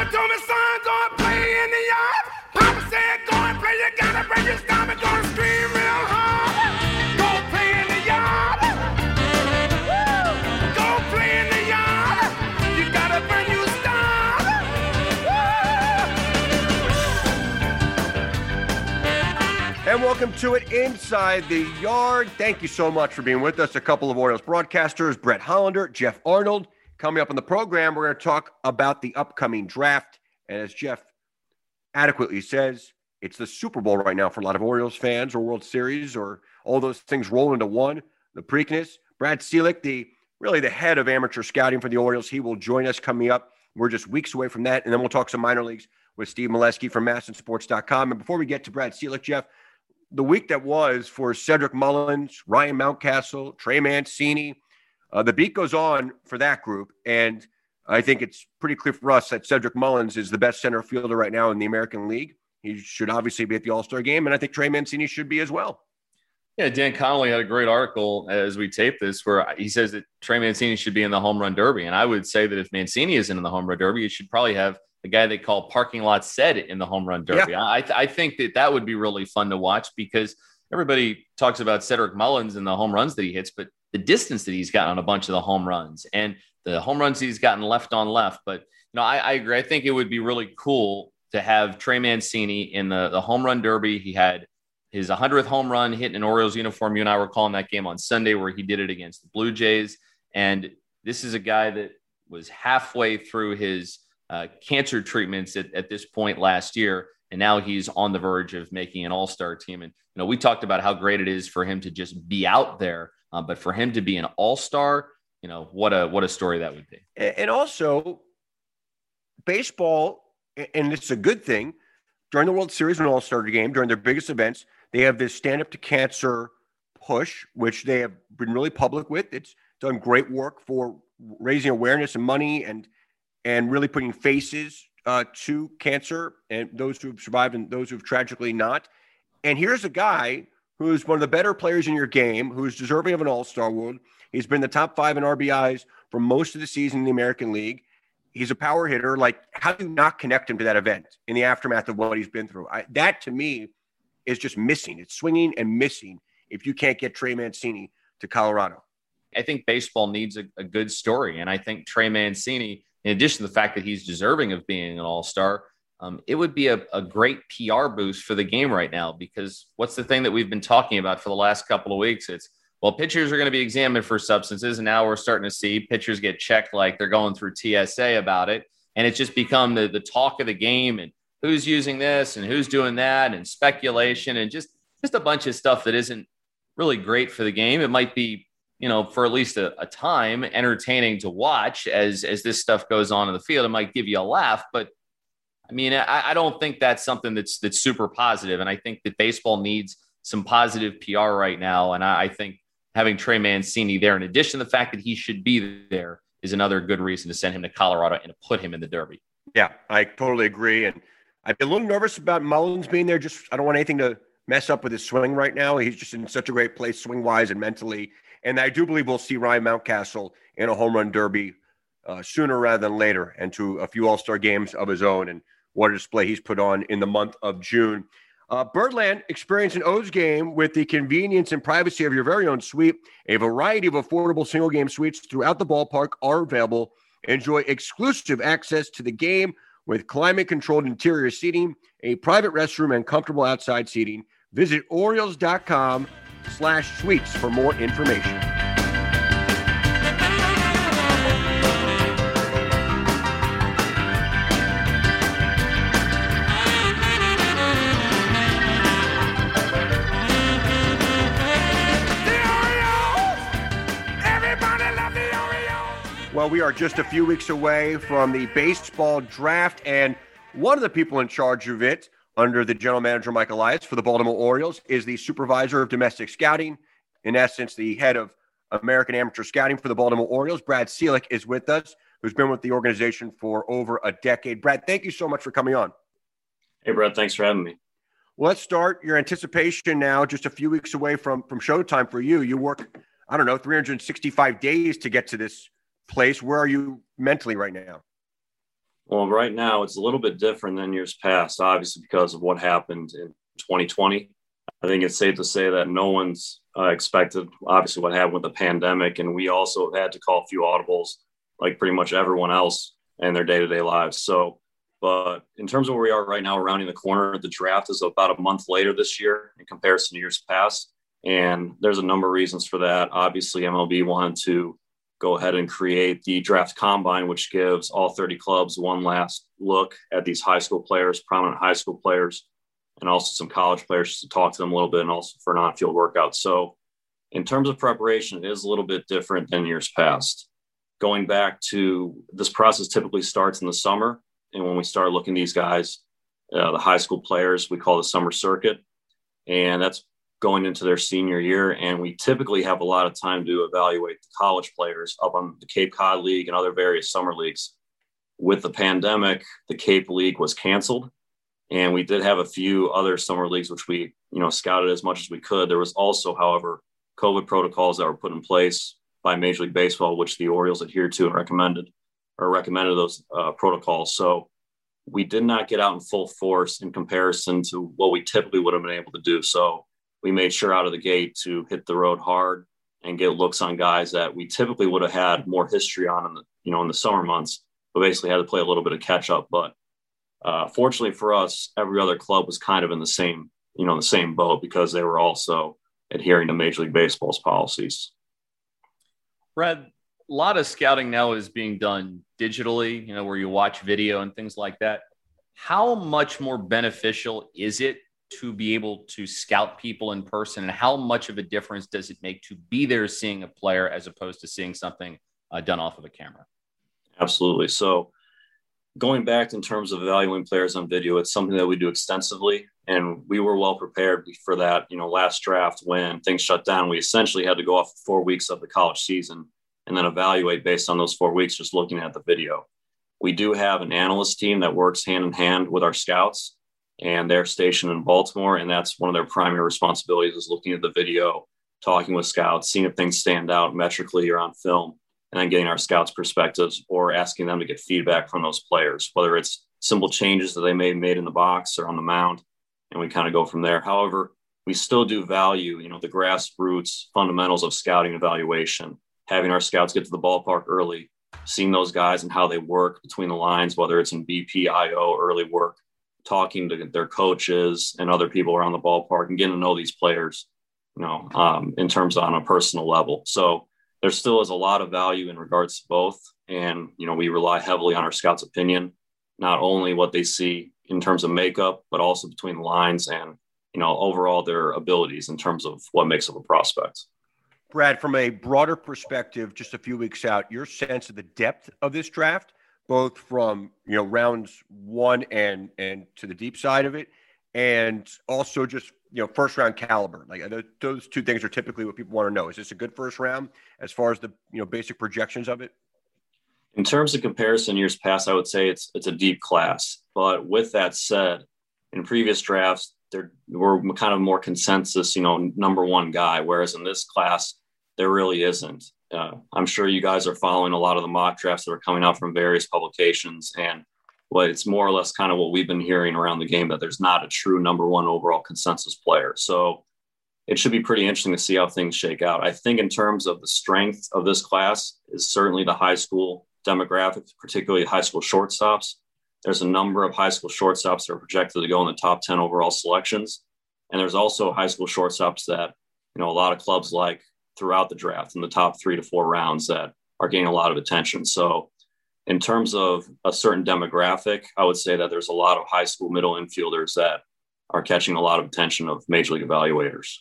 Mama told me, son, go and play in the yard. Papa said, go and play. You gotta break your stomach. Gonna scream real hard. Go play in the yard. Go play in the yard. You got a brand new start. And welcome to it inside the yard. Thank you so much for being with us. A couple of Orioles broadcasters, Brett Hollander, Geoff Arnold. Coming up on the program, we're going to talk about the upcoming draft. And as Geoff adequately says, it's the Super Bowl right now for a lot of Orioles fans or World Series or all those things roll into one. The Preakness, Brad Ciolek, the really the head of amateur scouting for the Orioles, he will join us coming up. We're just weeks away from that. And then we'll talk some minor leagues with Steve Melewski from MASNsports.com. And before we get to Brad Ciolek, Geoff, the week that was for Cedric Mullins, Ryan Mountcastle, Trey Mancini, uh, the beat goes on for that group. And I think it's pretty clear for us that Cedric Mullins is the best center fielder right now in the American League. He should obviously be at the All Star game. And I think Trey Mancini should be as well. Yeah, Dan Connolly had a great article as we tape this where he says that Trey Mancini should be in the home run derby. And I would say that if Mancini isn't in the home run derby, you should probably have the guy they call parking lot Ced in the home run derby. Yeah. I, th- I think that that would be really fun to watch because everybody talks about Cedric Mullins and the home runs that he hits, but the distance that he's gotten on a bunch of the home runs and the home runs he's gotten left on left. But, you know, I, I agree. I think it would be really cool to have Trey Mancini in the, the home run derby. He had his 100th home run hitting an Orioles uniform. You and I were calling that game on Sunday where he did it against the Blue Jays. And this is a guy that was halfway through his uh, cancer treatments at, at this point last year. And now he's on the verge of making an all star team. And, you know, we talked about how great it is for him to just be out there. Uh, but for him to be an all star, you know, what a what a story that would be. And also, baseball, and it's a good thing during the World Series and All Star game, during their biggest events, they have this stand up to cancer push, which they have been really public with. It's done great work for raising awareness and money and and really putting faces uh, to cancer and those who've survived and those who've tragically not. And here's a guy who's one of the better players in your game, who's deserving of an All Star world. He's been the top five in RBIs for most of the season in the American League. He's a power hitter. Like, how do you not connect him to that event in the aftermath of what he's been through? I, that to me is just missing. It's swinging and missing if you can't get Trey Mancini to Colorado. I think baseball needs a, a good story. And I think Trey Mancini, in addition to the fact that he's deserving of being an all star, um, it would be a, a great PR boost for the game right now because what's the thing that we've been talking about for the last couple of weeks? It's well, pitchers are going to be examined for substances, and now we're starting to see pitchers get checked like they're going through TSA about it, and it's just become the the talk of the game and who's using this and who's doing that and speculation and just just a bunch of stuff that isn't really great for the game. It might be you know for at least a, a time entertaining to watch as as this stuff goes on in the field. It might give you a laugh, but I mean, I, I, don't think that's something that's that's super positive, and I think that baseball needs some positive PR right now. And I, I think having Trey Mancini there, in addition to the fact that he should be there, is another good reason to send him to Colorado and to put him in the Derby. Yeah, I totally agree. And I'd be a little nervous about Mullins being there. Just I don't want anything to mess up with his swing right now. He's just in such a great place, swing wise and mentally. And I do believe we'll see Ryan Mountcastle in a home run derby uh, sooner rather than later, and to a few All Star games of his own. And what a display he's put on in the month of June. Uh, Birdland, experience an O's game with the convenience and privacy of your very own suite. A variety of affordable single game suites throughout the ballpark are available. Enjoy exclusive access to the game with climate controlled interior seating, a private restroom, and comfortable outside seating. Visit Orioles.com slash suites for more information. Well, we are just a few weeks away from the baseball draft, and one of the people in charge of it, under the general manager Mike Elias for the Baltimore Orioles, is the supervisor of domestic scouting. In essence, the head of American amateur scouting for the Baltimore Orioles. Brad Ciolek is with us, who's been with the organization for over a decade. Brad, thank you so much for coming on. Hey, Brad, thanks for having me. Well, let's start your anticipation now, just a few weeks away from from showtime for you. You work, I don't know, 365 days to get to this place. Where are you mentally right now? Well, right now it's a little bit different than years past, obviously because of what happened in 2020. I think it's safe to say that no one's uh, expected, obviously, what happened with the pandemic, and we also have had to call a few audibles, like pretty much everyone else in their day-to-day lives. So, but in terms of where we are right now, rounding the corner, the draft is about a month later this year in comparison to years past, and there's a number of reasons for that. Obviously, MLB wanted to go ahead and create the draft combine, which gives all 30 clubs one last look at these high school players, prominent high school players, and also some college players to talk to them a little bit and also for an non field workouts. So, in terms of preparation, it is a little bit different than years past. Going back to this process typically starts in the summer. And when we start looking these guys, uh, the high school players, we call the summer circuit. And that's going into their senior year. And we typically have a lot of time to evaluate the college players up on the Cape Cod League and other various summer leagues. With the pandemic, the Cape League was canceled. And we did have a few other summer leagues, which we, you know, scouted as much as we could. There was also, however, COVID protocols that were put in place by Major League Baseball, which the Orioles adhered to and recommended or recommended those uh, protocols. So we did not get out in full force in comparison to what we typically would have been able to do. So we made sure out of the gate to hit the road hard and get looks on guys that we typically would have had more history on in the you know in the summer months, but basically had to play a little bit of catch up. But uh, fortunately for us, every other club was kind of in the same you know the same boat because they were also adhering to Major League Baseball's policies. Brad, a lot of scouting now is being done digitally, you know, where you watch video and things like that. How much more beneficial is it to be able to scout people in person and how much of a difference does it make to be there seeing a player as opposed to seeing something uh, done off of a camera? Absolutely. So going back in terms of evaluating players on video it's something that we do extensively and we were well prepared for that you know last draft when things shut down. We essentially had to go off four weeks of the college season and then evaluate based on those four weeks just looking at the video. We do have an analyst team that works hand in hand with our scouts and they're stationed in Baltimore. And that's one of their primary responsibilities is looking at the video, talking with scouts, seeing if things stand out metrically or on film, and then getting our scouts' perspectives or asking them to get feedback from those players, whether it's simple changes that they may have made in the box or on the mound. And we kind of go from there. However, we still do value, you know, the grassroots fundamentals of scouting evaluation, having our scouts get to the ballpark early, seeing those guys and how they work between the lines, whether it's in BPIO early work, talking to their coaches and other people around the ballpark and getting to know these players, you know, um, in terms on a personal level. So there still is a lot of value in regards to both. And, you know, we rely heavily on our scouts' opinion, not only what they see in terms of makeup, but also between the lines and, you know, overall their abilities in terms of what makes up a prospect. Brad, from a broader perspective, just a few weeks out, your sense of the depth of this draft both from you know rounds one and and to the deep side of it, and also just you know first round caliber. Like those two things are typically what people want to know. Is this a good first round as far as the you know basic projections of it? In terms of comparison years past, I would say it's it's a deep class. But with that said, in previous drafts, there were kind of more consensus, you know, number one guy. Whereas in this class, there really isn't uh, I'm sure you guys are following a lot of the mock drafts that are coming out from various publications. And what it's more or less kind of what we've been hearing around the game that there's not a true number one overall consensus player. So it should be pretty interesting to see how things shake out. I think in terms of the strength of this class is certainly the high school demographic, particularly high school shortstops. There's a number of high school shortstops that are projected to go in the top 10 overall selections. And there's also high school shortstops that, you know, a lot of clubs like throughout the draft in the top three to four rounds that are getting a lot of attention. So, in terms of a certain demographic, I would say that there's a lot of high school middle infielders that are catching a lot of attention of major league evaluators.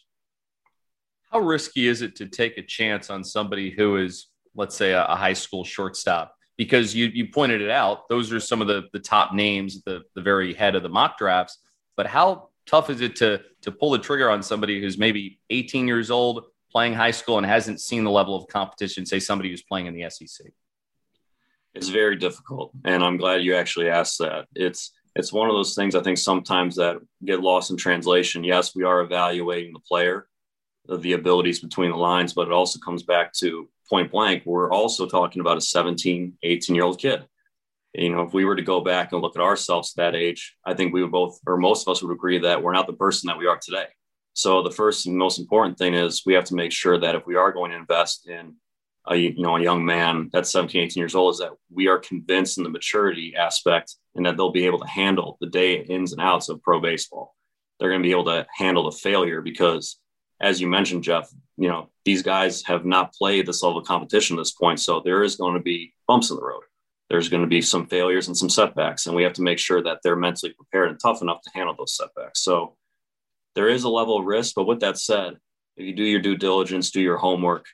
How risky is it to take a chance on somebody who is, let's say, a, high school shortstop? Because you, you pointed it out, those are some of the, the top names, the, the very head of the mock drafts. But how tough is it to, to pull the trigger on somebody who's maybe 18 years old, playing high school and hasn't seen the level of competition, say somebody who's playing in the SEC? It's very difficult, and I'm glad you actually asked that. It's it's one of those things I think sometimes that get lost in translation. Yes, we are evaluating the player, the abilities between the lines, but it also comes back to point blank. We're also talking about a 17, 18 year old kid. you know, if we were to go back and look at ourselves at that age, I think we would both, or most of us would agree that we're not the person that we are today. So the first and most important thing is we have to make sure that if we are going to invest in a you know a young man that's 17, 18 years old, is that we are convinced in the maturity aspect and that they'll be able to handle the day ins and outs of pro baseball. They're going to be able to handle the failure because, as you mentioned, Geoff, you know these guys have not played this level of competition at this point, so there is going to be bumps in the road there's going to be some failures and some setbacks, and we have to make sure that they're mentally prepared and tough enough to handle those setbacks. So there is a level of risk, but with that said, if you do your due diligence, do your homework,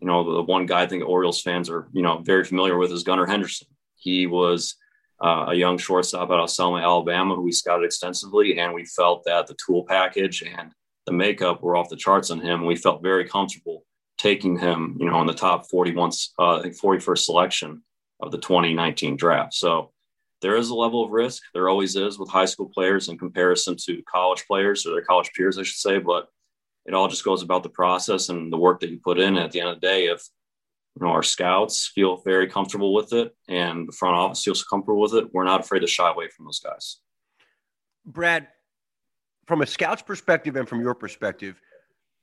you know, the one guy I think Orioles fans are, you know, very familiar with is Gunnar Henderson. He was uh, a young shortstop out of Selma, Alabama, who we scouted extensively, and we felt that the tool package and the makeup were off the charts on him. We felt very comfortable taking him, you know, in the top 41, uh, I think 41st selection of the 2019 draft. So there is a level of risk. There always is with high school players in comparison to college players or their college peers, I should say. But it all just goes about the process and the work that you put in. At the end of the day, if you know our scouts feel very comfortable with it and the front office feels comfortable with it, we're not afraid to shy away from those guys. Brad, from a scout's perspective and from your perspective,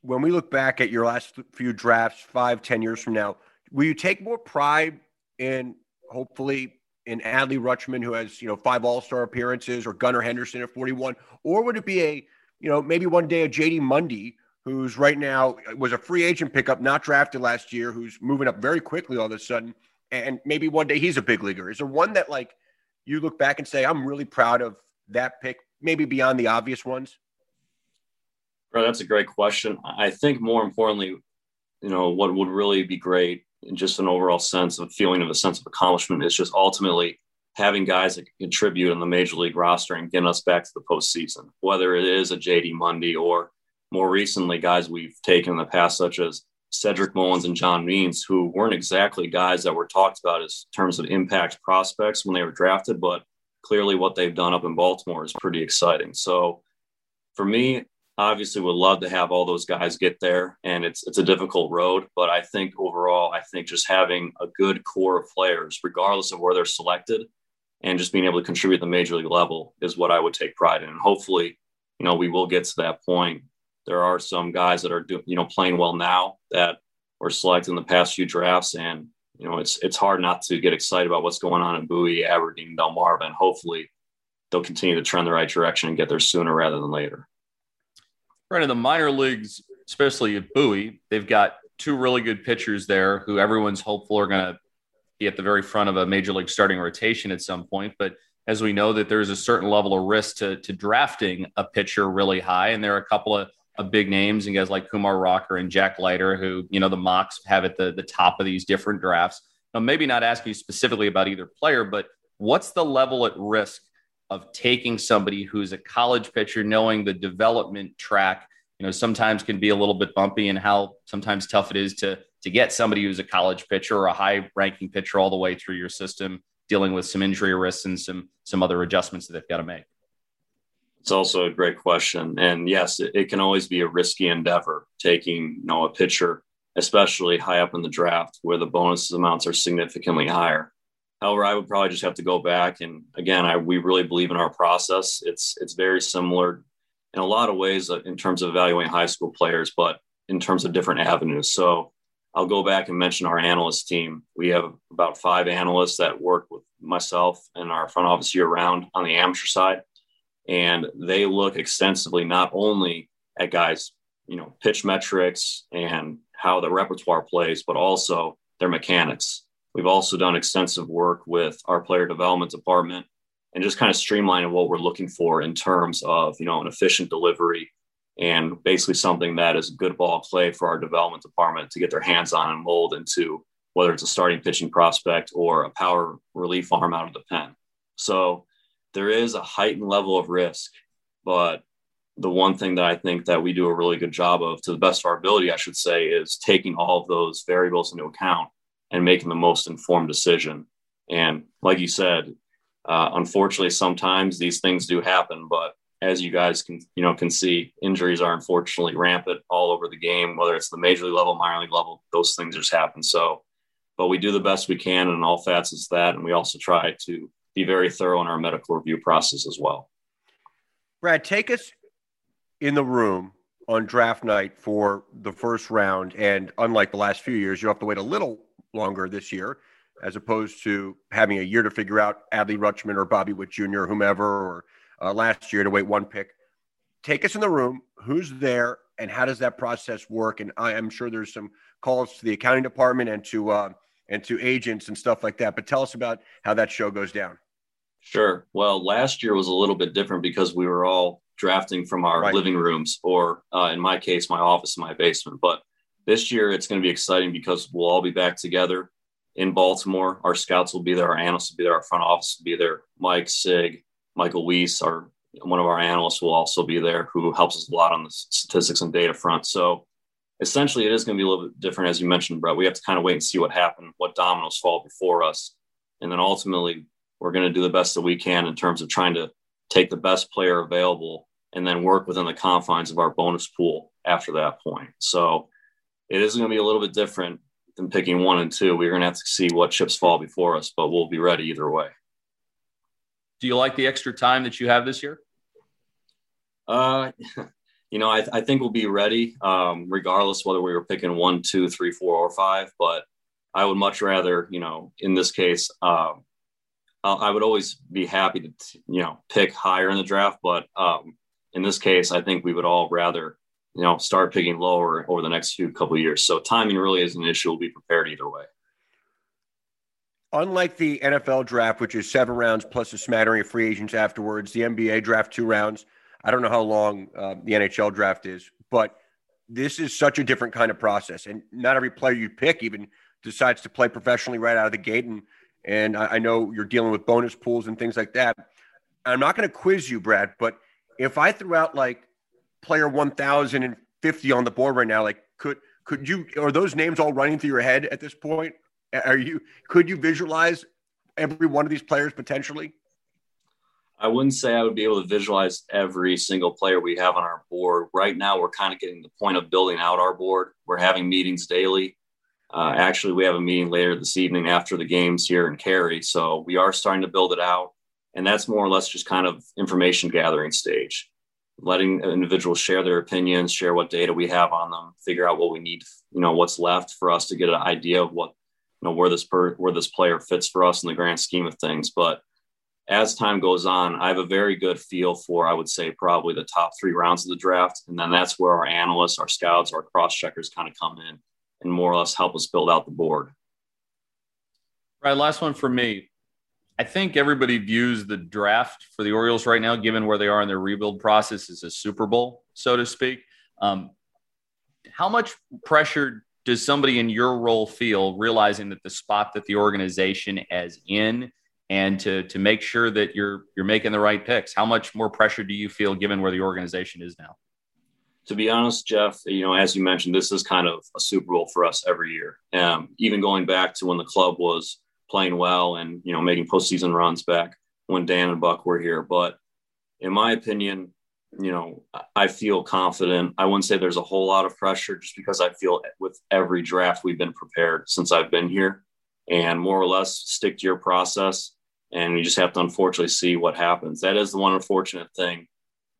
when we look back at your last few drafts, five, ten years from now, will you take more pride in hopefully in Adley Rutschman, who has, you know, five All Star appearances, or Gunnar Henderson at 41? Or would it be a, you know, maybe one day a JD Mundy, who's right now uh, was a free agent pickup, not drafted last year, who's moving up very quickly all of a sudden, and maybe one day he's a big leaguer? Is there one that, like, you look back and say, I'm really proud of that pick, maybe beyond the obvious ones? Bro, that's a great question. I think more importantly, you know, what would really be great in just an overall sense of feeling of a sense of accomplishment is just ultimately having guys that contribute on the major league roster and getting us back to the postseason, whether it is a JD Mundy or more recently guys we've taken in the past, such as Cedric Mullins and John Means, who weren't exactly guys that were talked about as terms of impact prospects when they were drafted, but clearly what they've done up in Baltimore is pretty exciting. So for me, obviously would love to have all those guys get there and it's it's a difficult road but i think overall i think just having a good core of players regardless of where they're selected and just being able to contribute at the major league level is what i would take pride in. And hopefully you know we will get to that point. There are some guys that are do, you know playing well now that were selected in the past few drafts and you know it's it's hard not to get excited about what's going on in bowie aberdeen delmarva and hopefully they'll continue to trend the right direction and get there sooner rather than later Right in the minor leagues, especially at Bowie, they've got two really good pitchers there who everyone's hopeful are going to be at the very front of a major league starting rotation at some point. But as we know that there's a certain level of risk to, to drafting a pitcher really high. And there are a couple of, of big names and guys like Kumar Rocker and Jack Leiter, who, you know, the mocks have at the, the top of these different drafts. Now, maybe not asking you specifically about either player, but what's the level at risk of taking somebody who's a college pitcher, knowing the development track, you know, sometimes can be a little bit bumpy and how sometimes tough it is to to get somebody who's a college pitcher or a high ranking pitcher all the way through your system, dealing with some injury risks and some some other adjustments that they've got to make. It's also a great question. And yes, it, it can always be a risky endeavor taking, you know, a pitcher, especially high up in the draft where the bonus amounts are significantly higher. However, I would probably just have to go back and again, I we really believe in our process. It's it's very similar in a lot of ways uh, in terms of evaluating high school players, but in terms of different avenues. So I'll go back and mention our analyst team. We have about five analysts that work with myself and our front office year round on the amateur side, and they look extensively not only at guys, you know, pitch metrics and how the repertoire plays, but also their mechanics We've also done extensive work with our player development department and just kind of streamlining what we're looking for in terms of, you know, an efficient delivery and basically something that is a good ball play for our development department to get their hands on and mold into whether it's a starting pitching prospect or a power relief arm out of the pen. So there is a heightened level of risk, but the one thing that I think that we do a really good job of, to the best of our ability, I should say, is taking all of those variables into account and making the most informed decision. And like you said, uh, unfortunately, sometimes these things do happen, but as you guys can, you know, can see, injuries are unfortunately rampant all over the game, whether it's the major league level, minor league level, those things just happen. So, but we do the best we can in all facets that. And we also try to be very thorough in our medical review process as well. Brad, take us in the room on draft night for the first round. And unlike the last few years, you have to wait a little longer this year, as opposed to having a year to figure out Adley Rutschman or Bobby Witt Jr. or whomever, or uh, last year to wait one pick. Take us in the room. Who's there, and how does that process work? And I am sure there's some calls to the accounting department and to uh, and to agents and stuff like that. But tell us about how that show goes down. Sure. Well, last year was a little bit different because we were all drafting from our right. living rooms, or uh, in my case, my office in my basement. But this year, it's going to be exciting because we'll all be back together in Baltimore. Our scouts will be there, our analysts will be there, our front office will be there. Mike Sig, Michael Weiss, our one of our analysts will also be there, who helps us a lot on the statistics and data front. So essentially, it is going to be a little bit different, as you mentioned, Brett. We have to kind of wait and see what happened, what dominoes fall before us, and then ultimately, we're going to do the best that we can in terms of trying to take the best player available and then work within the confines of our bonus pool after that point. So it is going to be a little bit different than picking one and two. We're going to have to see what chips fall before us, but we'll be ready either way. Do you like the extra time that you have this year? Uh, you know, I, I think we'll be ready, um, regardless whether we were picking one, two, three, four, or five. But I would much rather, you know, in this case, um, I would always be happy to, you know, pick higher in the draft. But um, in this case, I think we would all rather, you know, start picking lower over the next few couple years. So timing really is an issue. We'll be prepared either way. Unlike the NFL draft, which is seven rounds plus a smattering of free agents afterwards, the NBA draft two rounds. I don't know how long uh, the NHL draft is, but this is such a different kind of process, and not every player you pick even decides to play professionally right out of the gate. And and I, I know you're dealing with bonus pools and things like that. I'm not going to quiz you, Brad, but if I threw out like player 1050 on the board right now, like could could you are those names all running through your head at this point? Are you could you visualize every one of these players potentially? I wouldn't say I would be able to visualize every single player we have on our board. Right now, we're kind of getting the point of building out our board. We're having meetings daily. Uh, actually, we have a meeting later this evening after the games here in Cary. So we are starting to build it out. And that's more or less just kind of information gathering stage, letting individuals share their opinions, share what data we have on them, figure out what we need, you know, what's left for us to get an idea of what, you know, where this per, where this player fits for us in the grand scheme of things. But as time goes on, I have a very good feel for, I would say, probably the top three rounds of the draft. And then that's where our analysts, our scouts, our cross checkers kind of come in and more or less help us build out the board. Right. Last one for me. I think everybody views the draft for the Orioles right now, given where they are in their rebuild process, as a Super Bowl, so to speak. Um, how much pressure does somebody in your role feel realizing that the spot that the organization is in and to to make sure that you're you're making the right picks? How much more pressure do you feel given where the organization is now? To be honest, Geoff, you know, as you mentioned, this is kind of a Super Bowl for us every year. Um, even going back to when the club was playing well and you know making postseason runs back when Dan and Buck were here. But in my opinion, you know, I feel confident. I wouldn't say there's a whole lot of pressure just because I feel with every draft we've been prepared since I've been here and more or less stick to your process. And you just have to unfortunately see what happens. That is the one unfortunate thing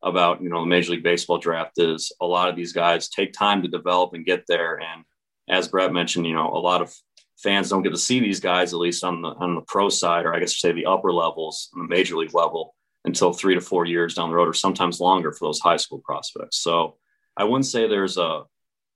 about, you know, the Major League Baseball draft is a lot of these guys take time to develop and get there. And as Brett mentioned, you know, a lot of fans don't get to see these guys at least on the on the pro side, or I guess say the upper levels, on the major league level, until three to four years down the road, or sometimes longer for those high school prospects. So I wouldn't say there's a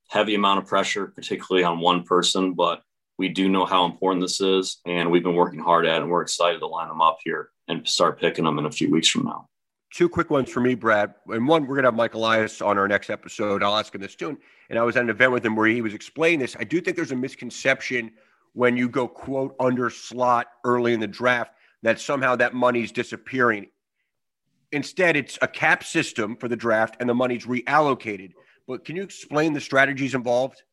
heavy amount of pressure, particularly on one person, but we do know how important this is, and we've been working hard at it, and we're excited to line them up here and start picking them in a few weeks from now. Two quick ones for me, Brad. And one, we're going to have Mike Elias on our next episode. I'll ask him this soon. And I was at an event with him where he was explaining this. I do think there's a misconception when you go quote under slot early in the draft that somehow that money's disappearing. Instead, it's a cap system for the draft and the money's reallocated. But can you explain the strategies involved?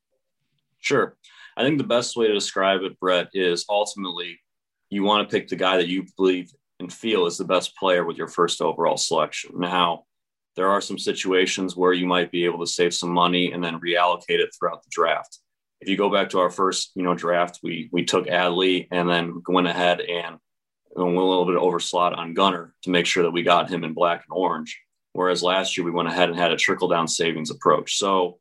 Sure. I think the best way to describe it, Brett, is ultimately you want to pick the guy that you believe and feel is the best player with your first overall selection. Now, there are some situations where you might be able to save some money and then reallocate it throughout the draft if you go back to our first, you know, draft, we we took Adley and then went ahead and and a little bit overslot on Gunnar to make sure that we got him in black and orange. Whereas last year we went ahead and had a trickle down savings approach. So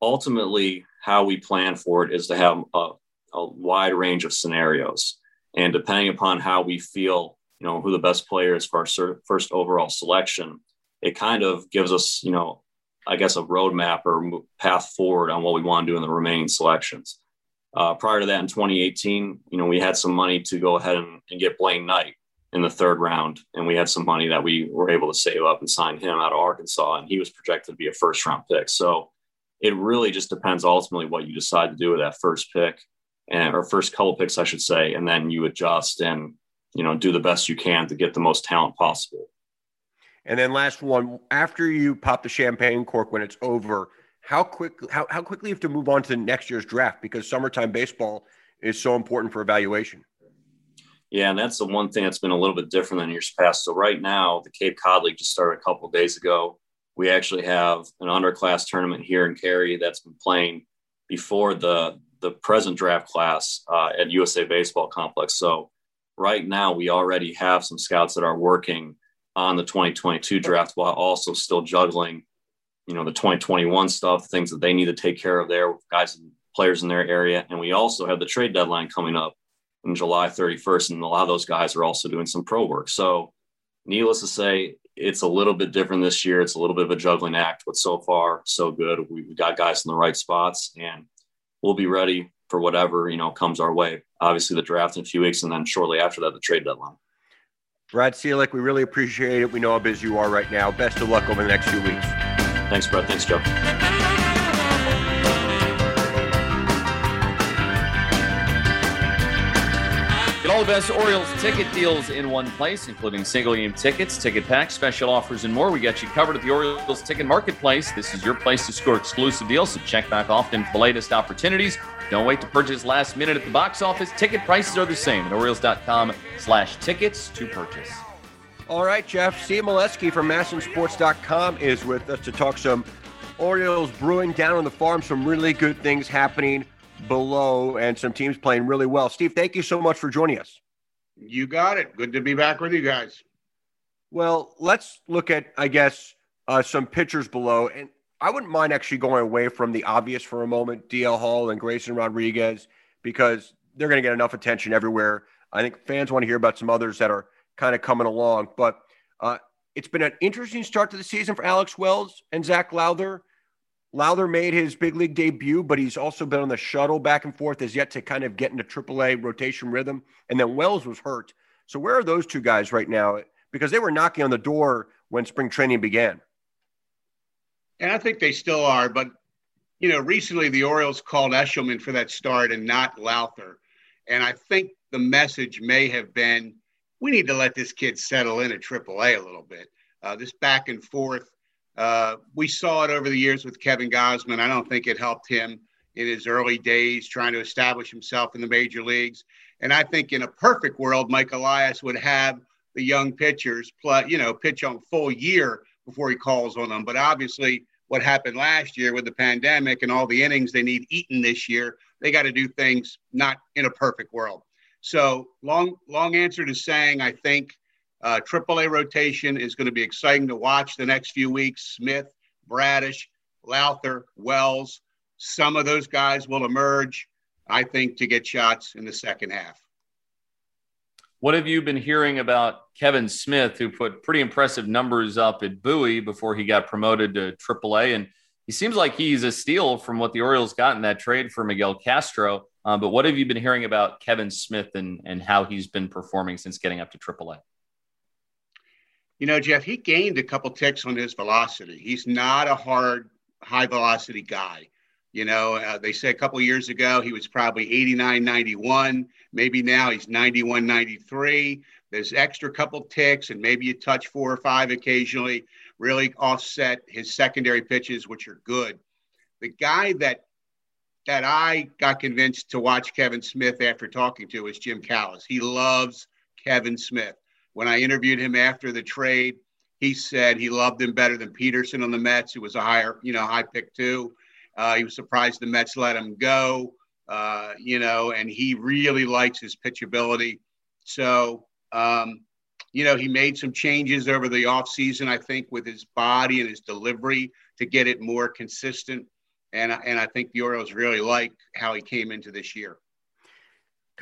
ultimately, how we plan for it is to have a, a wide range of scenarios. And depending upon how we feel, you know, who the best player is for our first overall selection, it kind of gives us, you know, I guess a roadmap or path forward on what we want to do in the remaining selections. Uh, prior to that, in 2018, you know, we had some money to go ahead and, and, get Blaine Knight in the third round, and we had some money that we were able to save up and sign him out of Arkansas, and he was projected to be a first round pick. So it really just depends ultimately what you decide to do with that first pick, and or first couple picks, I should say, and then you adjust and you know do the best you can to get the most talent possible. And then last one, after you pop the champagne cork when it's over, how quick how, how quickly you have to move on to next year's draft because summertime baseball is so important for evaluation. Yeah, and that's the one thing that's been a little bit different than years past. So right now, the Cape Cod League just started a couple days ago. We actually have an underclass tournament here in Cary that's been playing before the the present draft class uh, at USA Baseball Complex. So right now, we already have some scouts that are working on the 2022 draft while also still juggling, you know, the 2021 stuff, things that they need to take care of there, guys and players in their area. And we also have the trade deadline coming up in July 31st. And a lot of those guys are also doing some pro work. So, needless to say, it's a little bit different this year. It's a little bit of a juggling act, but so far, so good. We've got guys in the right spots and we'll be ready for whatever, you know, comes our way. Obviously, the draft in a few weeks, and then shortly after that, the trade deadline. Brad Ciolek, we really appreciate it. We know how busy you are right now. Best of luck over the next few weeks. Thanks, Brad. Thanks, Joe. The best Orioles ticket deals in one place, including single game tickets, ticket packs, special offers, and more. We got you covered at the Orioles Ticket Marketplace. This is your place to score exclusive deals, so check back often for the latest opportunities. Don't wait to purchase last minute at the box office. Ticket prices are the same at Orioles.com slash tickets to purchase. All right, Geoff. Steve Melewski from MASNsports.com is with us to talk some Orioles brewing down on the farm, some really good things happening below, and some teams playing really well. Steve, thank you so much for joining us. You got it. Good to be back with you guys. Well, let's look at, I guess, uh, some pitchers below. And I wouldn't mind actually going away from the obvious for a moment, DL Hall and Grayson Rodriguez, because they're going to get enough attention everywhere. I think fans want to hear about some others that are kind of coming along. But uh, it's been an interesting start to the season for Alex Wells and Zach Lowther. Lowther made his big league debut, but he's also been on the shuttle back and forth, has yet to kind of get into AAA rotation rhythm. And then Wells was hurt. So where are those two guys right now? Because they were knocking on the door when spring training began and I think they still are. But you know, recently the Orioles called Eshelman for that start and not Lowther, and I think the message may have been we need to let this kid settle in at AAA a little bit. Uh, this back and forth, uh, we saw it over the years with Kevin Gausman. I don't think it helped him in his early days trying to establish himself in the major leagues. And I think in a perfect world, Mike Elias would have the young pitchers, plus, you know, pitch on full year before he calls on them. But obviously, what happened last year with the pandemic and all the innings they need eaten this year. They got to do things not in a perfect world. So long, long answer to saying I think uh, AAA rotation is going to be exciting to watch the next few weeks. Smith, Bradish, Lowther, Wells, some of those guys will emerge. I think to get shots in the second half. What have you been hearing about Kevin Smith, who put pretty impressive numbers up at Bowie before he got promoted to AAA? And he seems like he's a steal from what the Orioles got in that trade for Miguel Castro. Uh, but what have you been hearing about Kevin Smith and, and how he's been performing since getting up to AAA? You know, Geoff, he gained a couple ticks on his velocity. He's not a hard, high velocity guy. You know, uh, they say a couple years ago he was probably 89, 91. Maybe now he's 91, 93. There's extra couple ticks and maybe you touch four or five occasionally, really offset his secondary pitches, which are good. The guy that that I got convinced to watch Kevin Smith after talking to is Jim Callis. He loves Kevin Smith. When I interviewed him after the trade, he said he loved him better than Peterson on the Mets, who was a higher, you know, high pick too. Uh, he was surprised the Mets let him go, uh, you know, and he really likes his pitchability. So Um, you know, he made some changes over the offseason, I think, with his body and his delivery to get it more consistent. And, and I think the Orioles really like how he came into this year.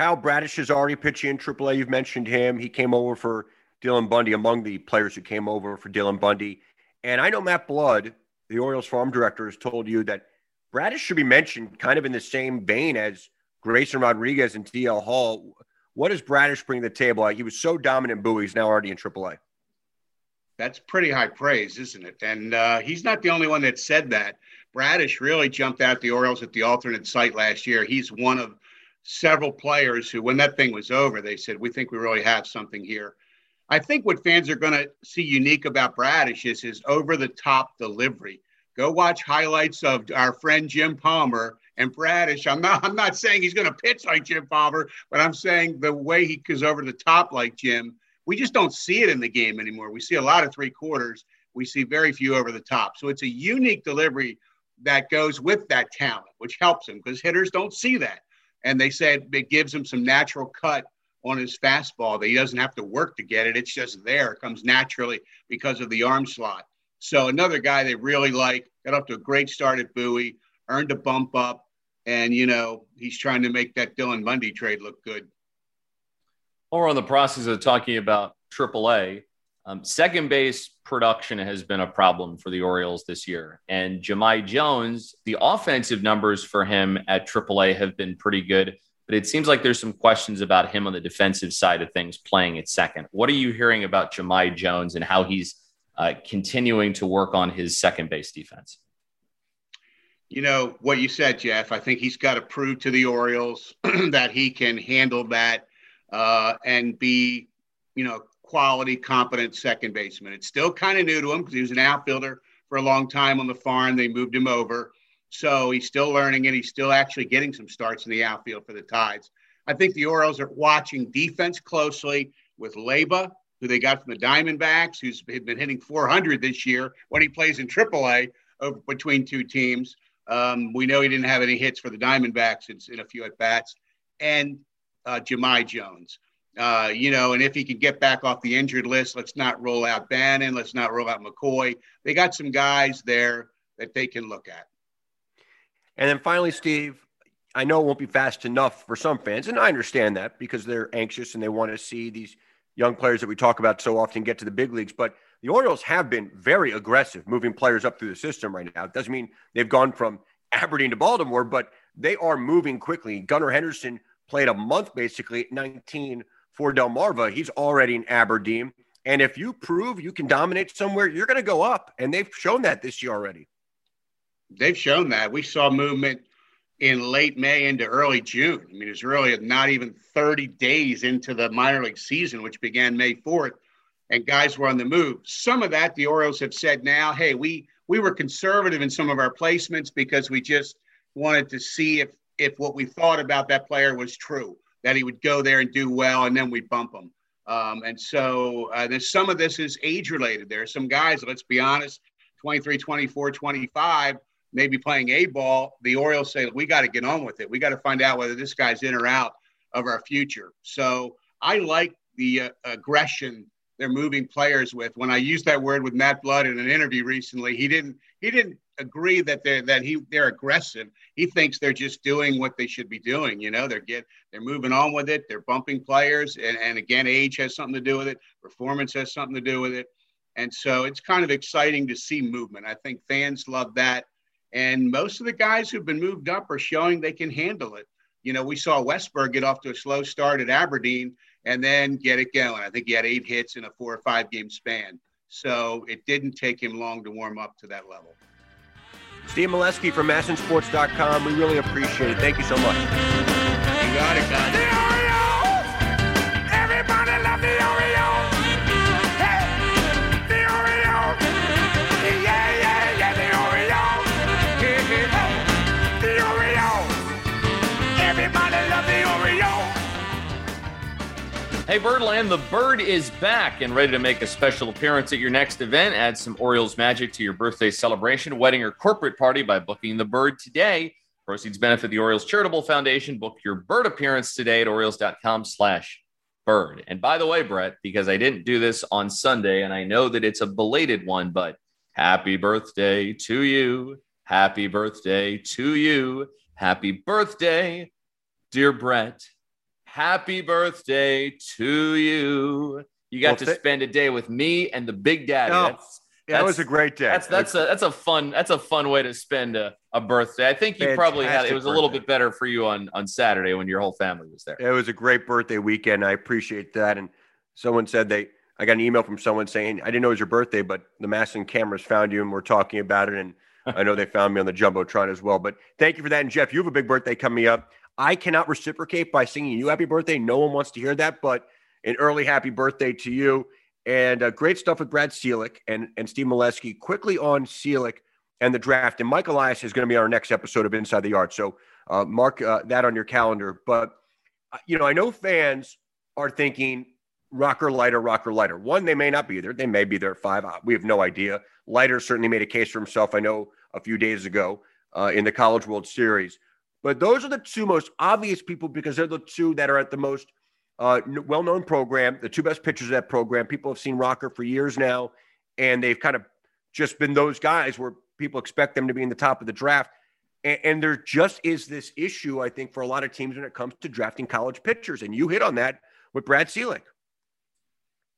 Kyle Bradish is already pitching in AAA. You've mentioned him. He came over for Dylan Bundy, among the players who came over for Dylan Bundy. And I know Matt Blood, the Orioles farm director, has told you that Bradish should be mentioned kind of in the same vein as Grayson Rodriguez and DL Hall. What does Bradish bring to the table? He was so dominant, Bowie. He's now already in AAA. That's pretty high praise, isn't it? And uh, he's not the only one that said that. Bradish really jumped out the Orioles at the alternate site last year. He's one of several players who, when that thing was over, they said, We think we really have something here. I think what fans are going to see unique about Bradish is his over the top delivery. Go watch highlights of our friend Jim Palmer and Bradish. I'm not I'm not saying he's going to pitch like Jim Palmer, but I'm saying the way he goes over the top like Jim, we just don't see it in the game anymore. We see a lot of three quarters. We see very few over the top. So it's a unique delivery that goes with that talent, which helps him because hitters don't see that. And they said it gives him some natural cut on his fastball that he doesn't have to work to get it. It's just there. It comes naturally because of the arm slot. So another guy they really like, got off to a great start at Bowie, earned a bump up, and you know, he's trying to make that Dylan Bundy trade look good. We're on the process of talking about AAA, um, second base production has been a problem for the Orioles this year. And Jahmai Jones, the offensive numbers for him at AAA have been pretty good, but it seems like there's some questions about him on the defensive side of things playing at second. What are you hearing about Jahmai Jones and how he's uh, continuing to work on his second base defense? You know, what you said, Geoff, I think he's got to prove to the Orioles that he can handle that uh, and be, you know, quality, competent second baseman. It's still kind of new to him because he was an outfielder for a long time on the farm. They moved him over. So he's still learning and he's still actually getting some starts in the outfield for the Tides. I think the Orioles are watching defense closely with Leyba, who they got from the Diamondbacks, who's been hitting 400 this year when he plays in AAA over between two teams. Um, we know he didn't have any hits for the Diamondbacks in, in a few at bats, and uh, Jahmai Jones. Uh, you know, and if he can get back off the injured list, let's not roll out Bannon. Let's not roll out McCoy. They got some guys there that they can look at. And then finally, Steve, I know it won't be fast enough for some fans, and I understand that because they're anxious and they want to see these young players that we talk about so often get to the big leagues. But the Orioles have been very aggressive moving players up through the system right now. It doesn't mean they've gone from Aberdeen to Baltimore, but they are moving quickly. Gunnar Henderson played a month basically at 19 for Delmarva. He's already in Aberdeen. And if you prove you can dominate somewhere, you're going to go up. And they've shown that this year already. They've shown that. We saw movement in late May into early June. I mean, it's really not even 30 days into the minor league season, which began May 4th, and guys were on the move. Some of that the Orioles have said now, hey, we we were conservative in some of our placements because we just wanted to see if if what we thought about that player was true that he would go there and do well, and then we bump him. Um, and so uh, there's some of this is age related. There are some guys, let's be honest, 23, 24, 25, maybe playing A ball. The Orioles say, we got to get on with it. We got to find out whether this guy's in or out of our future. So I like the uh, aggression they're moving players with. When I used that word with Matt Blood in an interview recently, he didn't he didn't agree that they're that he they're aggressive. He thinks they're just doing what they should be doing. You know, they're get they're moving on with it. They're bumping players, and and again, age has something to do with it. Performance has something to do with it, and so it's kind of exciting to see movement. I think fans love that, and most of the guys who've been moved up are showing they can handle it. You know, we saw Westburg get off to a slow start at Aberdeen and then get it going. I think he had eight hits in a four or five game span. So it didn't take him long to warm up to that level. Steve Melewski from MASNsports.com. We really appreciate it. Thank you so much. You got it, guys. Hey, Birdland, the bird is back and ready to make a special appearance at your next event. Add some Orioles magic to your birthday celebration, wedding, or corporate party by booking the bird today. Proceeds benefit the Orioles Charitable Foundation. Book your bird appearance today at Orioles.com slash bird. And by the way, Brett, because I didn't do this on Sunday and I know that it's a belated one, but happy birthday to you. Happy birthday to you. Happy birthday, dear Brett. Happy birthday to you. You got Well, to th- spend a day with me and the big daddy. No, That's, That was a great day. that's that's a that's a fun that's a fun way to spend a, a birthday. I think you probably had it was a little bit better for you on on Saturday when your whole family was there. It was a great birthday weekend. I appreciate that. And someone said they, I got an email from someone saying, I didn't know it was your birthday, but the MASN cameras found you and we're talking about it. And I know they found me on the Jumbotron as well. But thank you for that. And Geoff, you have a big birthday coming up. I cannot reciprocate by singing you happy birthday. No one wants to hear that, but an early happy birthday to you. And uh, great stuff with Brad Ciolek and, and Steve Melewski. Quickly on Seelick and the draft. And Mike Elias is going to be our next episode of Inside the Yard. So uh, mark uh, that on your calendar. But uh, you know, I know fans are thinking Rocker Leiter, Rocker Leiter. One, they may not be there. They may be there five. Uh, We have no idea. Leiter certainly made a case for himself. I know a few days ago uh, in the College World Series. But those are the two most obvious people because they're the two that are at the most uh, well-known program, the two best pitchers of that program. People have seen Rocker for years now, and they've kind of just been those guys where people expect them to be in the top of the draft. And, and there just is this issue, I think, for a lot of teams when it comes to drafting college pitchers. And you hit on that with Brad Ciolek.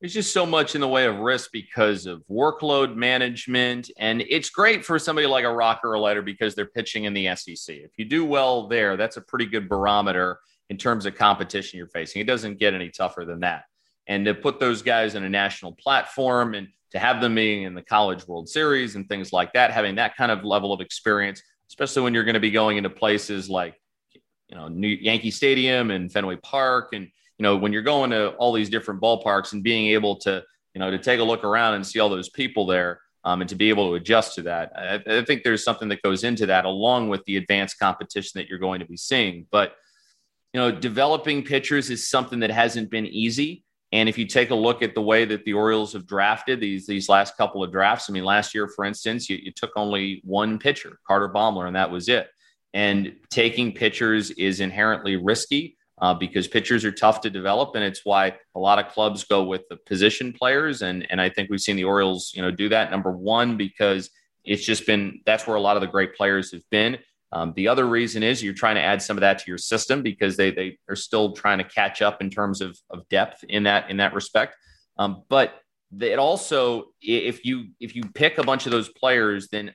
There's just so much in the way of risk because of workload management. And it's great for somebody like a Rocker or Leiter because they're pitching in the SEC. If you do well there, that's a pretty good barometer in terms of competition you're facing. It doesn't get any tougher than that. And to put those guys in a national platform and to have them being in the College World Series and things like that, having that kind of level of experience, especially when you're going to be going into places like, you know, New Yankee Stadium and Fenway Park and you know, when you're going to all these different ballparks and being able to, you know, to take a look around and see all those people there um, and to be able to adjust to that. I, I think there's something that goes into that along with the advanced competition that you're going to be seeing. But, you know, developing pitchers is something that hasn't been easy. And if you take a look at the way that the Orioles have drafted these these last couple of drafts, I mean, last year, for instance, you, you took only one pitcher, Carter Baumler, and that was it. And taking pitchers is inherently risky uh, because pitchers are tough to develop, and it's why a lot of clubs go with the position players. And and I think we've seen the Orioles, you know, do that. Number one, because it's just been that's where a lot of the great players have been. Um, the other reason is you're trying to add some of that to your system because they they are still trying to catch up in terms of of depth in that in that respect. Um, but it also if you if you pick a bunch of those players, then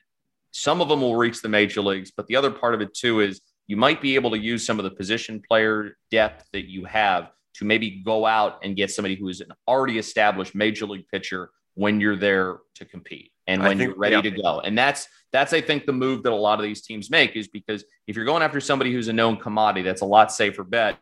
some of them will reach the major leagues. But the other part of it too is you might be able to use some of the position player depth that you have to maybe go out and get somebody who is an already established major league pitcher when you're there to compete and when think- you're ready yeah. to go. And that's that's I think the move that a lot of these teams make is because if you're going after somebody who's a known commodity, that's a lot safer bet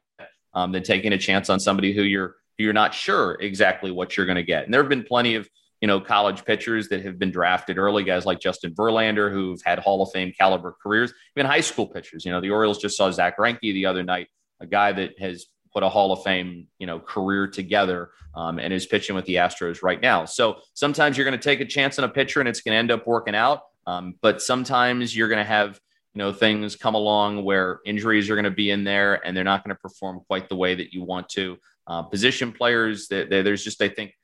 um, than taking a chance on somebody who you're who you're not sure exactly what you're going to get. And there have been plenty of you know college pitchers that have been drafted early, guys like Justin Verlander who've had Hall of Fame caliber careers, even high school pitchers. You know, the Orioles just saw Zack Greinke the other night, a guy that has put a Hall of Fame, you know, career together um, and is pitching with the Astros right now. So sometimes you're going to take a chance on a pitcher and it's going to end up working out. Um, but sometimes you're going to have, you know, things come along where injuries are going to be in there and they're not going to perform quite the way that you want to. Uh, position players, that there's just, I think,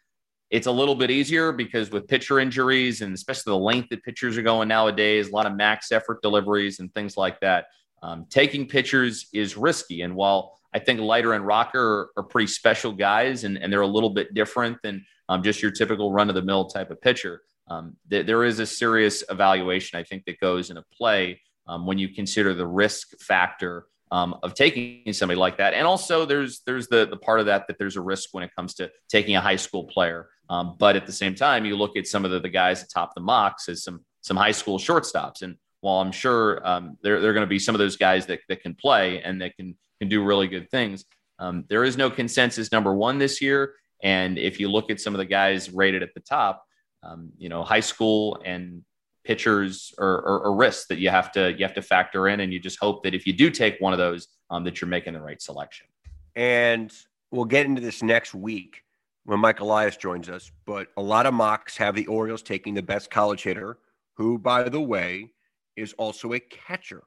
it's a little bit easier because with pitcher injuries and especially the length that pitchers are going nowadays, a lot of max effort deliveries and things like that. Um, taking pitchers is risky. And while I think Leiter and Rocker are, are pretty special guys and, and they're a little bit different than um, just your typical run of the mill type of pitcher, um, th- there is a serious evaluation, I think, that goes into play um, when you consider the risk factor um, of taking somebody like that. And also, there's there's the the part of that that there's a risk when it comes to taking a high school player. Um, but at the same time, you look at some of the, the guys atop the mocks as some some high school shortstops. And while I'm sure um, there, there are going to be some of those guys that, that can play and that can can do really good things, um, there is no consensus number one this year. And if you look at some of the guys rated at the top, um, you know, high school and pitchers or, are, are risks that you have to you have to factor in, and you just hope that if you do take one of those, um, that you're making the right selection. And we'll get into this next week when Mike Elias joins us. But a lot of mocks have the Orioles taking the best college hitter, who, by the way, is also a catcher.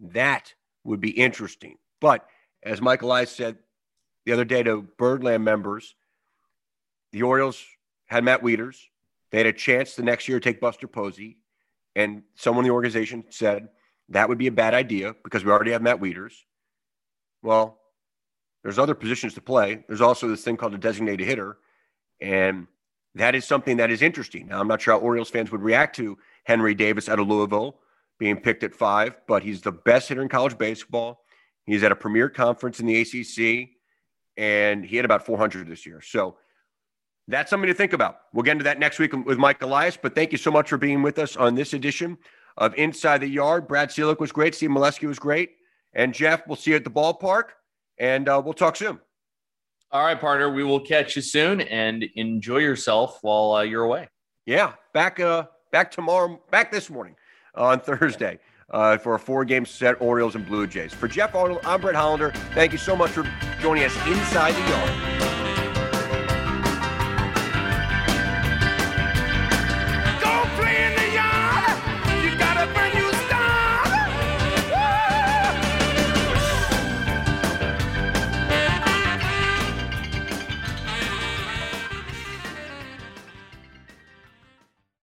That would be interesting. But as Mike Elias said, the other day to Birdland members. The Orioles had Matt Wieters. They had a chance the next year to take Buster Posey. And someone in the organization said that would be a bad idea because we already have Matt Wieters. Well, there's other positions to play. There's also this thing called a designated hitter. And that is something that is interesting. Now, I'm not sure how Orioles fans would react to Henry Davis out of Louisville being picked at five, but he's the best hitter in college baseball. He's at a premier conference in the ACC, and he had about 400 this year. So that's something to think about. We'll get into that next week with Mike Elias, but thank you so much for being with us on this edition of Inside the Yard. Brad Ciolek was great. Steve Melewski was great. And Geoff, we'll see you at the ballpark, and uh, we'll talk soon. All right, partner. We will catch you soon, and enjoy yourself while uh, you're away. Yeah, back uh, back tomorrow, back this morning on Thursday uh, for a four-game set, Orioles and Blue Jays. For Geoff Arnold, I'm Brett Hollander. Thank you so much for joining us inside the yard.